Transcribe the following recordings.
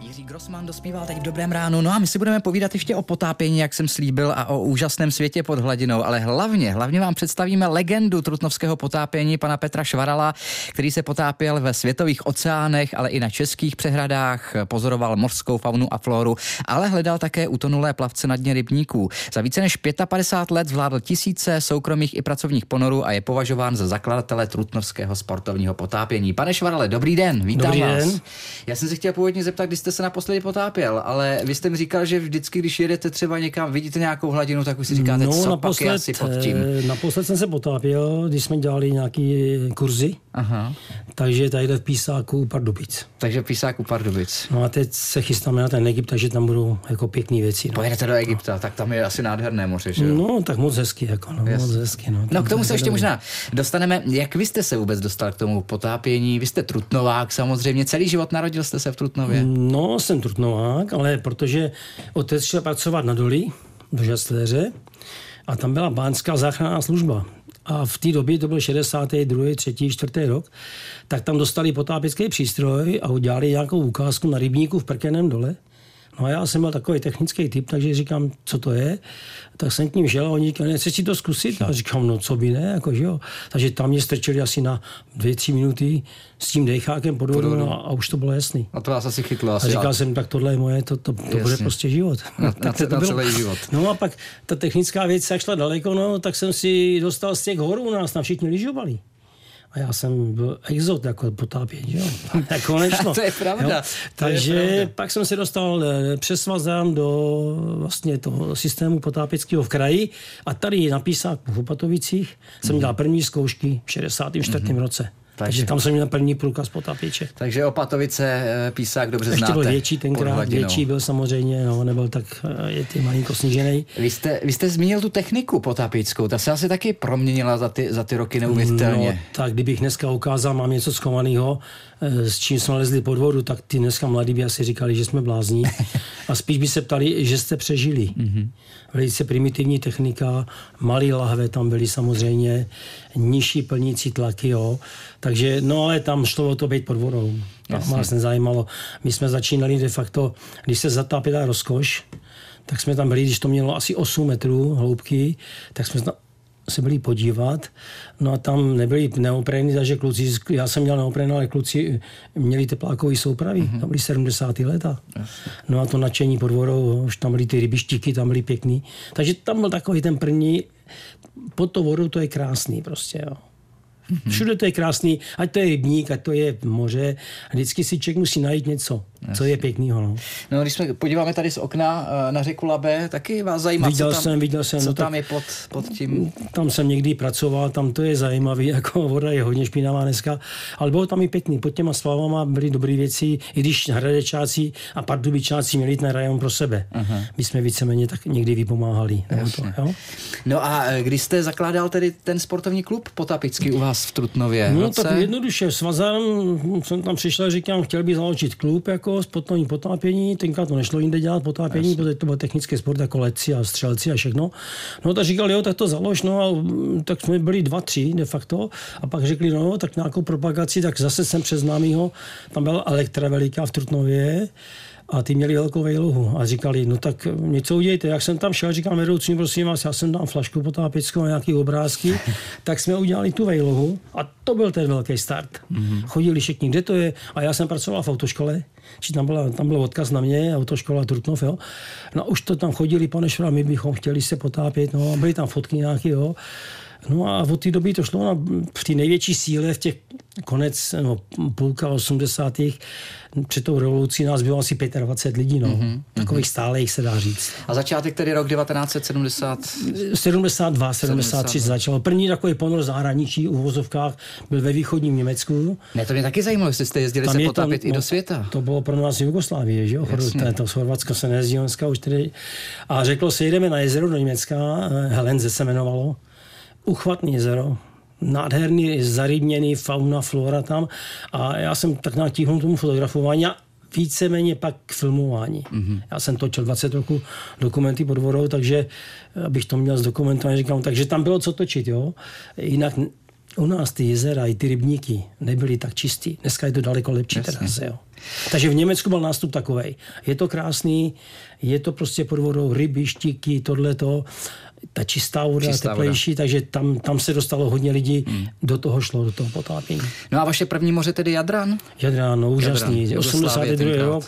Jiří Grossman dospíval teď v dobrém ránu. No a my si budeme povídat ještě o potápění, jak jsem slíbil, a o úžasném světě pod hladinou. Ale hlavně, hlavně vám představíme legendu trutnovského potápění pana Petra Švarala, který se potápěl ve světových oceánech, ale i na českých přehradách, pozoroval mořskou faunu a floru, ale hledal také utonulé plavce na dně rybníků. Za více než 55 let zvládl tisíce soukromých i pracovních ponorů a je považován za zakladatele trutnovského sportovního potápění. Pane Švarale, dobrý den, vítám dobrý vás. Den. Já jsem se chtěl původně zeptat, kdy jste se naposledy potápěl, ale vy jste mi říkal, že vždycky, když jedete třeba někam, vidíte nějakou hladinu, tak už si říkáte, no, co pak naposled, je asi pod tím. eh, Naposled jsem se potápěl, když jsme dělali nějaký kurzy, Aha. takže tady v Písáku Pardubic. Takže písák u Pardubic. No a teď se chystáme na ten Egypt, takže tam budou jako pěkné věci. No. Pojedete do Egypta, tak tam je asi nádherné moře, že jo? no tak moc hezky, jako, no, moc hezky. No, No k tomu se ještě možná dostaneme. Jak vy jste se vůbec dostal k tomu potápění? Vy jste Trutnovák samozřejmě, celý život narodil jste se v Trutnově. No, jsem Trutnovák, ale protože otec šel pracovat na doli, do Žasléře, a tam byla bánská záchranná služba. A v té době, to byl 62., 3., 4. rok, tak tam dostali potápěcký přístroj a udělali nějakou ukázku na rybníku v Prkeném dole. No a já jsem byl takový technický typ, takže říkám, co to je. Tak jsem k ním šel a oni říkali, nechceš si to zkusit? A říkám, no co by ne, jako, že jo. Takže tam mě strčili asi na dvě, tři minuty s tím dechákem pod a, a, už to bylo jasný. A to vás asi chytlo A asi. říkal jsem, tak tohle je moje, to, to, to bude prostě život. Na- tak na- to na bylo. celý život. No a pak ta technická věc jak šla daleko, no, tak jsem si dostal z těch horů, u nás tam všichni lyžovali. A já jsem byl exot jako potápění, jo. jako nešlo. To je pravda, Jo. to je Takže pravda. pak jsem se dostal eh, přes Svazám do vlastně toho systému potápěckého v kraji a tady na Písáku v Opatovicích jsem dělal první zkoušky v 64. roce. Takže, Takže- tam jsem měl první průkaz potápěče. Takže Opatovice, eh, písák dobře Ještě znáte. byl větší tenkrát, větší byl samozřejmě, no, nebyl tak eh, je ty malinko snížený. Vy jste, vy jste zmínil tu techniku potápěckou, ta se asi taky proměnila za ty, za ty roky neuvěřitelně. No, tak kdybych dneska ukázal, mám něco schovaného, eh, s čím jsme lezli pod vodu, tak ty dneska mladí by asi říkali, že jsme blázní. A spíš by se ptali, že jste přežili. Mm-hmm. Velice primitivní technika, malý lahve tam byly samozřejmě, nižší plnící tlaky, jo. Takže, no ale tam šlo o to být pod vodou. Tak vás nezajímalo. My jsme začínali de facto, když se zatápila rozkoš, tak jsme tam byli, když to mělo asi 8 metrů hloubky, tak jsme tam se byli podívat, no a tam nebyli neoprény, takže kluci, já jsem měl neoprény, ale kluci měli teplákový soupravy, mm-hmm. tam byly 70. leta. No a to nadšení pod vodou, už tam byly ty rybištíky, tam byly pěkný. Takže tam byl takový ten první, pod to vodou to je krásný prostě, jo. Všude to je krásný, ať to je rybník, ať to je moře. Vždycky si člověk musí najít něco, co je pěkného. No. No, když jsme podíváme tady z okna eh, na řeku Labe, taky vás zajímá, Viděl co tam, jsem, viděl jsem, co no tam je pod, pod tím. Tam jsem někdy pracoval, tam to je zajímavý, jako voda je hodně špinavá dneska, ale bylo tam i pěkný. Pod těma slavama byly dobré věci, i když hradečáci a pardubičáci měli ten rajon pro sebe. Uh-huh. My jsme víceméně tak někdy vypomáhali. To, jo? No a eh, když jste zakládal tedy ten sportovní klub potapický u vás v Trutnově? No roce? tak jednoduše, s Vazarem jsem tam přišel a říkám, chtěl bych založit klub jako sportovní potápění, tenkrát to nešlo jinde dělat potápění, protože to byl technický sport jako letci a střelci a všechno. No tak říkal, jo, tak to založ, no a mm, tak jsme byli dva, tři de facto. A pak řekli, no tak nějakou propagaci, tak zase jsem přes známýho, tam byla Elektra veliká v Trutnově, a ty měli velkou vejluhu a říkali, no tak něco udějte. Jak jsem tam šel, říkám vedoucím, prosím vás, já jsem tam flašku potápěckou a nějaký obrázky, tak jsme udělali tu vejluhu a to byl ten velký start. Mm-hmm. Chodili všichni, kde to je? A já jsem pracoval v autoškole, či tam, byla, tam byl odkaz na mě, autoškola Trutnov, jo. No už to tam chodili, pane Švra, my bychom chtěli se potápět, no a byly tam fotky nějaké, jo. No a od té doby to šlo na, v té největší síle, v těch konec, no, půlka 80. před tou revolucí nás bylo asi 25 lidí, no. Mm-hmm. Takových stálejch se dá říct. A začátek tedy rok 1970. 72, 73 začalo. První takový ponor zahraničí v uvozovkách byl ve východním Německu. Ne, to mě taky zajímalo, jestli jste jezdili se je potápět i no, do světa. To bylo pro nás Jugoslávie, že jo? To, to z Chorvatska se nejezdí už tedy. A řeklo se, jedeme na jezero do Německa, eh, Helenze se jmenovalo. Uchvatný jezero, nádherný, zarybněný fauna, flora tam. A já jsem tak nějak tíhnul tomu fotografování a víceméně pak k filmování. Mm-hmm. Já jsem točil 20 roku dokumenty pod vodou, takže abych to měl zdokumentovat, říkám, takže tam bylo co točit, jo. Jinak u nás ty jezera i ty rybníky nebyly tak čistý. Dneska je to daleko lepší teda, jo. Takže v Německu byl nástup takový. Je to krásný, je to prostě pod vodou ryby, štiky, tohleto ta čistá voda, čistá teplejší, voda. takže tam, tam se dostalo hodně lidí, hmm. do toho šlo, do toho potápění. No a vaše první moře tedy Jadran? Jadran, no úžasný. Jadran, 82. rok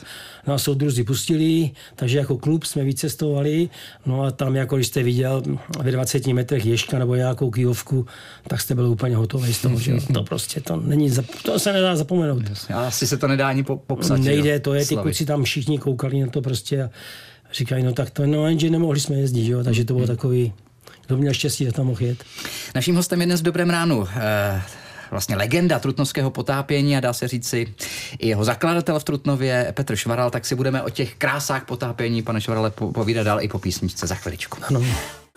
nás soudruzi pustili, takže jako klub jsme vycestovali, no a tam, jako když jste viděl ve 20 metrech ješka nebo nějakou kijovku, tak jste byl úplně hotový z toho, že to prostě to není, to se nedá zapomenout. Jasně, a asi se to nedá ani popsat. Nejde, to je, ty kluci tam všichni koukali na to prostě říkají, no tak to, no jenže nemohli jsme jezdit, jo, takže to bylo hmm. takový, kdo měl štěstí, že tam mohl jet. Naším hostem je dnes v Dobrém ránu eh, vlastně legenda trutnovského potápění a dá se říci i jeho zakladatel v Trutnově, Petr Švaral, tak si budeme o těch krásách potápění, pane Švarale, povídat dál i po písničce za chviličku. Ano.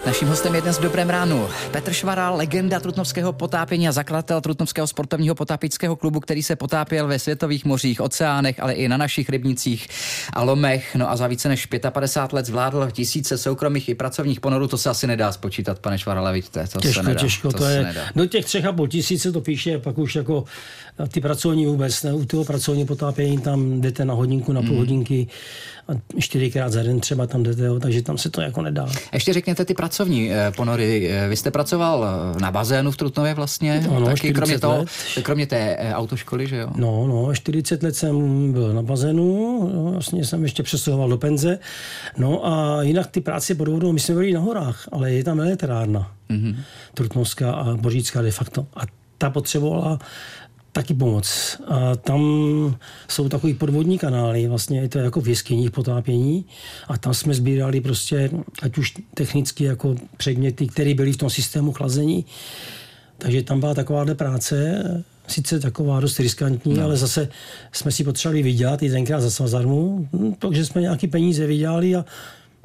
Naším hostem je dnes v Dobrém ránu Petr Švaral, legenda trutnovského potápění a zakladatel trutnovského sportovního potápického klubu, který se potápěl ve světových mořích, oceánech, ale i na našich rybnicích a lomech. No a za více než 55 let zvládl tisíce soukromých i pracovních ponorů. To se asi nedá spočítat, pane Švarale, vidíte. To těžko, se nedá, těžko. To, to je, nedá. do těch třech a půl tisíce to píše, pak už jako ty pracovní vůbec, ne, u toho pracovní potápění tam jdete na hodinku, na půl mm. hodinky a čtyřikrát za den třeba tam jdete, jo, takže tam se to jako nedá. Ještě řekněte ty pracovní eh, ponory. Eh, vy jste pracoval eh, na bazénu v Trutnově vlastně, no, taky kromě, toho, let. kromě té autoškoly, že jo? No, no, 40 let jsem byl na bazénu, no, vlastně jsem ještě přesouval do penze. No a jinak ty práce pod vodou, my jsme byli na horách, ale je tam elektrárna. Mm-hmm. Trutnovská a Božícká de facto. A ta potřebovala taky pomoc. A tam jsou takový podvodní kanály, vlastně je to jako v jeskyních potápění a tam jsme sbírali prostě, ať už technicky jako předměty, které byly v tom systému chlazení. Takže tam byla takováhle práce, sice taková dost riskantní, no. ale zase jsme si potřebovali vydělat i tenkrát za svazarmu, takže jsme nějaký peníze vydělali a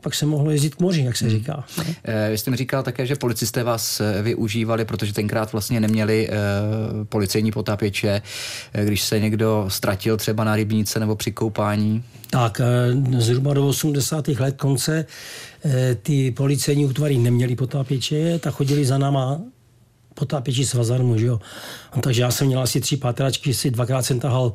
pak se mohlo jezdit k moři, jak se hmm. říká. No. Vy jste mi říkal také, že policisté vás eh, využívali, protože tenkrát vlastně neměli uh, policejní potápěče, když se někdo ztratil třeba na rybníce nebo při koupání. Tak, zhruba do 80. let konce ty policejní útvary neměli potápěče, tak chodili za náma potápěči z Vazarmu, že jo. No, takže já jsem měl asi tři pátračky, si dvakrát jsem tahal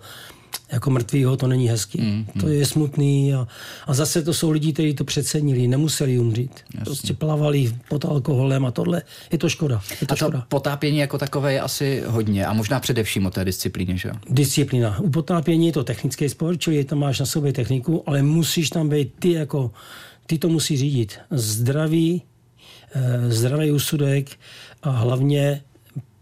jako mrtvýho, to není hezký. Mm, mm. To je smutný a, a zase to jsou lidi, kteří to přecenili, nemuseli umřít. Jasně. Prostě plavali pod alkoholem a tohle. Je to škoda. Je to a to škoda. potápění jako takové je asi hodně a možná především o té disciplíně, že jo? Disciplína. U potápění je to technický sport, čili tam máš na sobě techniku, ale musíš tam být ty jako, ty to musí řídit. Zdraví, eh, zdravý úsudek a hlavně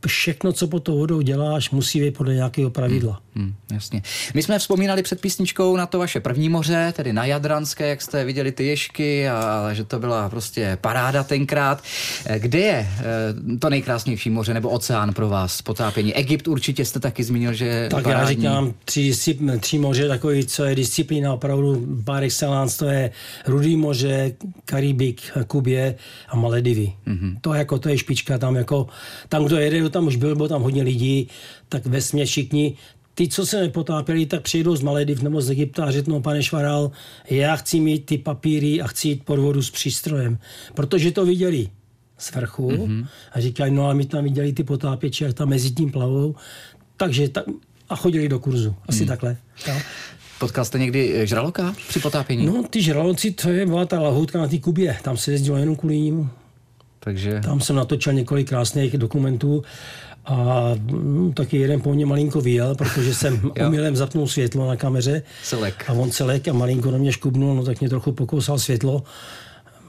všechno, co po tou vodou děláš, musí být podle nějakého pravidla. Hmm, hmm, jasně. My jsme vzpomínali před písničkou na to vaše první moře, tedy na Jadranské, jak jste viděli ty ješky a že to byla prostě paráda tenkrát. Eh, kde je eh, to nejkrásnější moře nebo oceán pro vás potápění? Egypt určitě jste taky zmínil, že Tak parádní. já říkám tři, tři moře, takový, co je disciplína opravdu par excellence, to je Rudý moře, Karibik, Kubě a Maledivy. Mm-hmm. To, jako, to je špička tam, jako, tam kdo jede, tam už byl, bylo tam hodně lidí, tak ve všichni ty, co se nepotápěli, tak přijdou z Malediv nebo z Egypta a řeknou, pane Švaral, já chci mít ty papíry a chci jít pod vodu s přístrojem. Protože to viděli z vrchu mm-hmm. a říkají, no a my tam viděli ty potápěči, jak tam mezi tím plavou. Takže ta, a chodili do kurzu. Asi mm. takhle. Jo. Potkal jste někdy eh, žraloka při potápění? No, ty žraloci, to je byla ta lahoutka na té Kubě. Tam se jezdilo jenom kvůli ním. Takže... Tam jsem natočil několik krásných dokumentů a hm, taky jeden po mně malinko vyjel, protože jsem umylem zapnul světlo na kameře. Celek. A on celek a malinko na mě škubnul, no tak mě trochu pokousal světlo.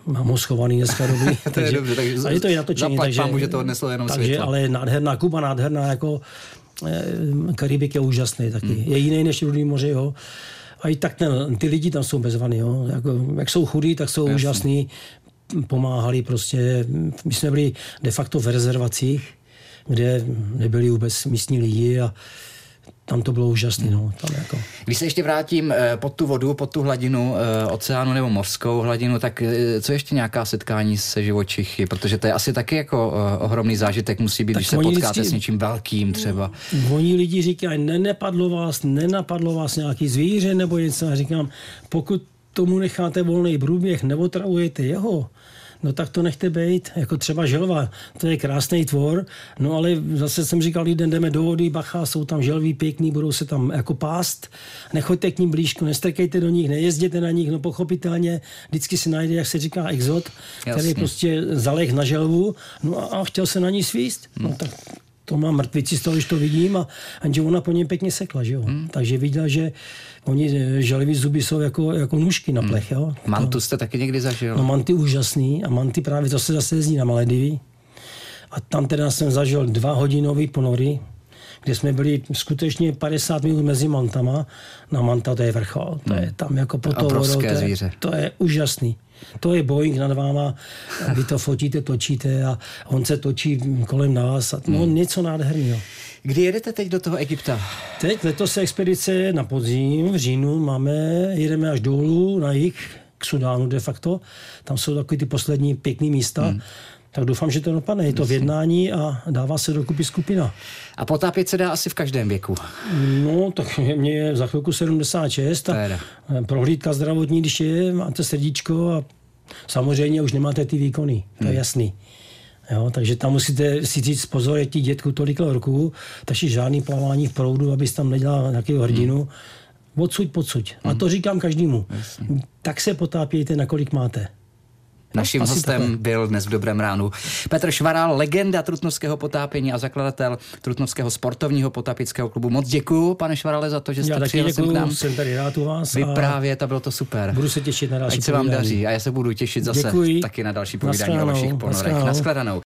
Mám ho schovaný dneska dobrý. to je dobře, takže a je to i natočení. takže, pámu, že to odneslo jenom takže, světlo. Ale nádherná Kuba, nádherná jako eh, Karibik je úžasný taky. Hmm. Je jiný než Rudý moře, jo. A i tak ten, ty lidi tam jsou bezvaný, jo. Jako, jak jsou chudí, tak jsou Jasný. úžasný pomáhali prostě, my jsme byli de facto v rezervacích, kde nebyli vůbec místní lidi a tam to bylo úžasné. No, tam jako. Když se ještě vrátím eh, pod tu vodu, pod tu hladinu eh, oceánu nebo mořskou hladinu, tak eh, co ještě nějaká setkání se živočichy? Protože to je asi taky jako ohromný zážitek musí být, tak když se potkáte vždycky, s něčím velkým třeba. Oni lidi říkají, nenapadlo vás, nenapadlo vás nějaký zvíře nebo něco. A říkám, pokud tomu necháte volný průběh, nebo travujete jeho, no tak to nechte být, jako třeba želva, to je krásný tvor, no ale zase jsem říkal, jeden jdeme do vody, bacha, jsou tam želví pěkný, budou se tam jako pást, nechoďte k ním blížku, nestrkejte do nich, nejezděte na nich, no pochopitelně, vždycky si najde, jak se říká, exot, který Jasně. prostě zaleh na želvu, no a, a chtěl se na ní svíst, no. tak to má mrtvici z toho, když to vidím a, že ona po něm pěkně sekla, že jo. Hmm. Takže viděl, že oni eh, žalivý zuby jsou jako, jako nůžky na plech, jo. Mantu jste taky někdy zažil? No manty úžasný a manty právě to se zase jezdí na Maledivy. A tam teda jsem zažil dva hodinový ponory, kde jsme byli skutečně 50 minut mezi mantama. Na manta to je vrchol. To je hmm. tam jako po to vodou, to, je, to je úžasný. To je Boeing nad váma, vy to fotíte, točíte a on se točí kolem nás. No hmm. něco nádherného. Kdy jedete teď do toho Egypta? Teď letos expedice na podzim, v říjnu máme, jedeme až dolů na jich, k Sudánu de facto. Tam jsou takové ty poslední pěkné místa. Hmm. Tak doufám, že to dopadne. Je to v jednání a dává se dokupy skupina. A potápět se dá asi v každém věku. No, tak mě je za chvilku 76 a prohlídka zdravotní, když je, máte srdíčko a samozřejmě už nemáte ty výkony. To je hmm. jasný. Jo, takže tam musíte si říct pozor, je ti dětku tolik roků, takže žádný plavání v proudu, abys tam nedělal nějakého hrdinu. Hmm. Odsuď, podsuď. Hmm. A to říkám každému. Jasně. Tak se potápějte, nakolik máte. Naším Asi hostem takhle. byl dnes v Dobrém ránu Petr Švaral, legenda trutnovského potápění a zakladatel trutnovského sportovního potapického klubu. Moc děkuji, pane Švarale, za to, že jste přijel k nám. Jsem tady rád u vás. Vyprávět a bylo to super. Budu se těšit na další Ať se vám daří a já se budu těšit zase děkuji. taky na další povídání o vašich ponorech. Naschledanou.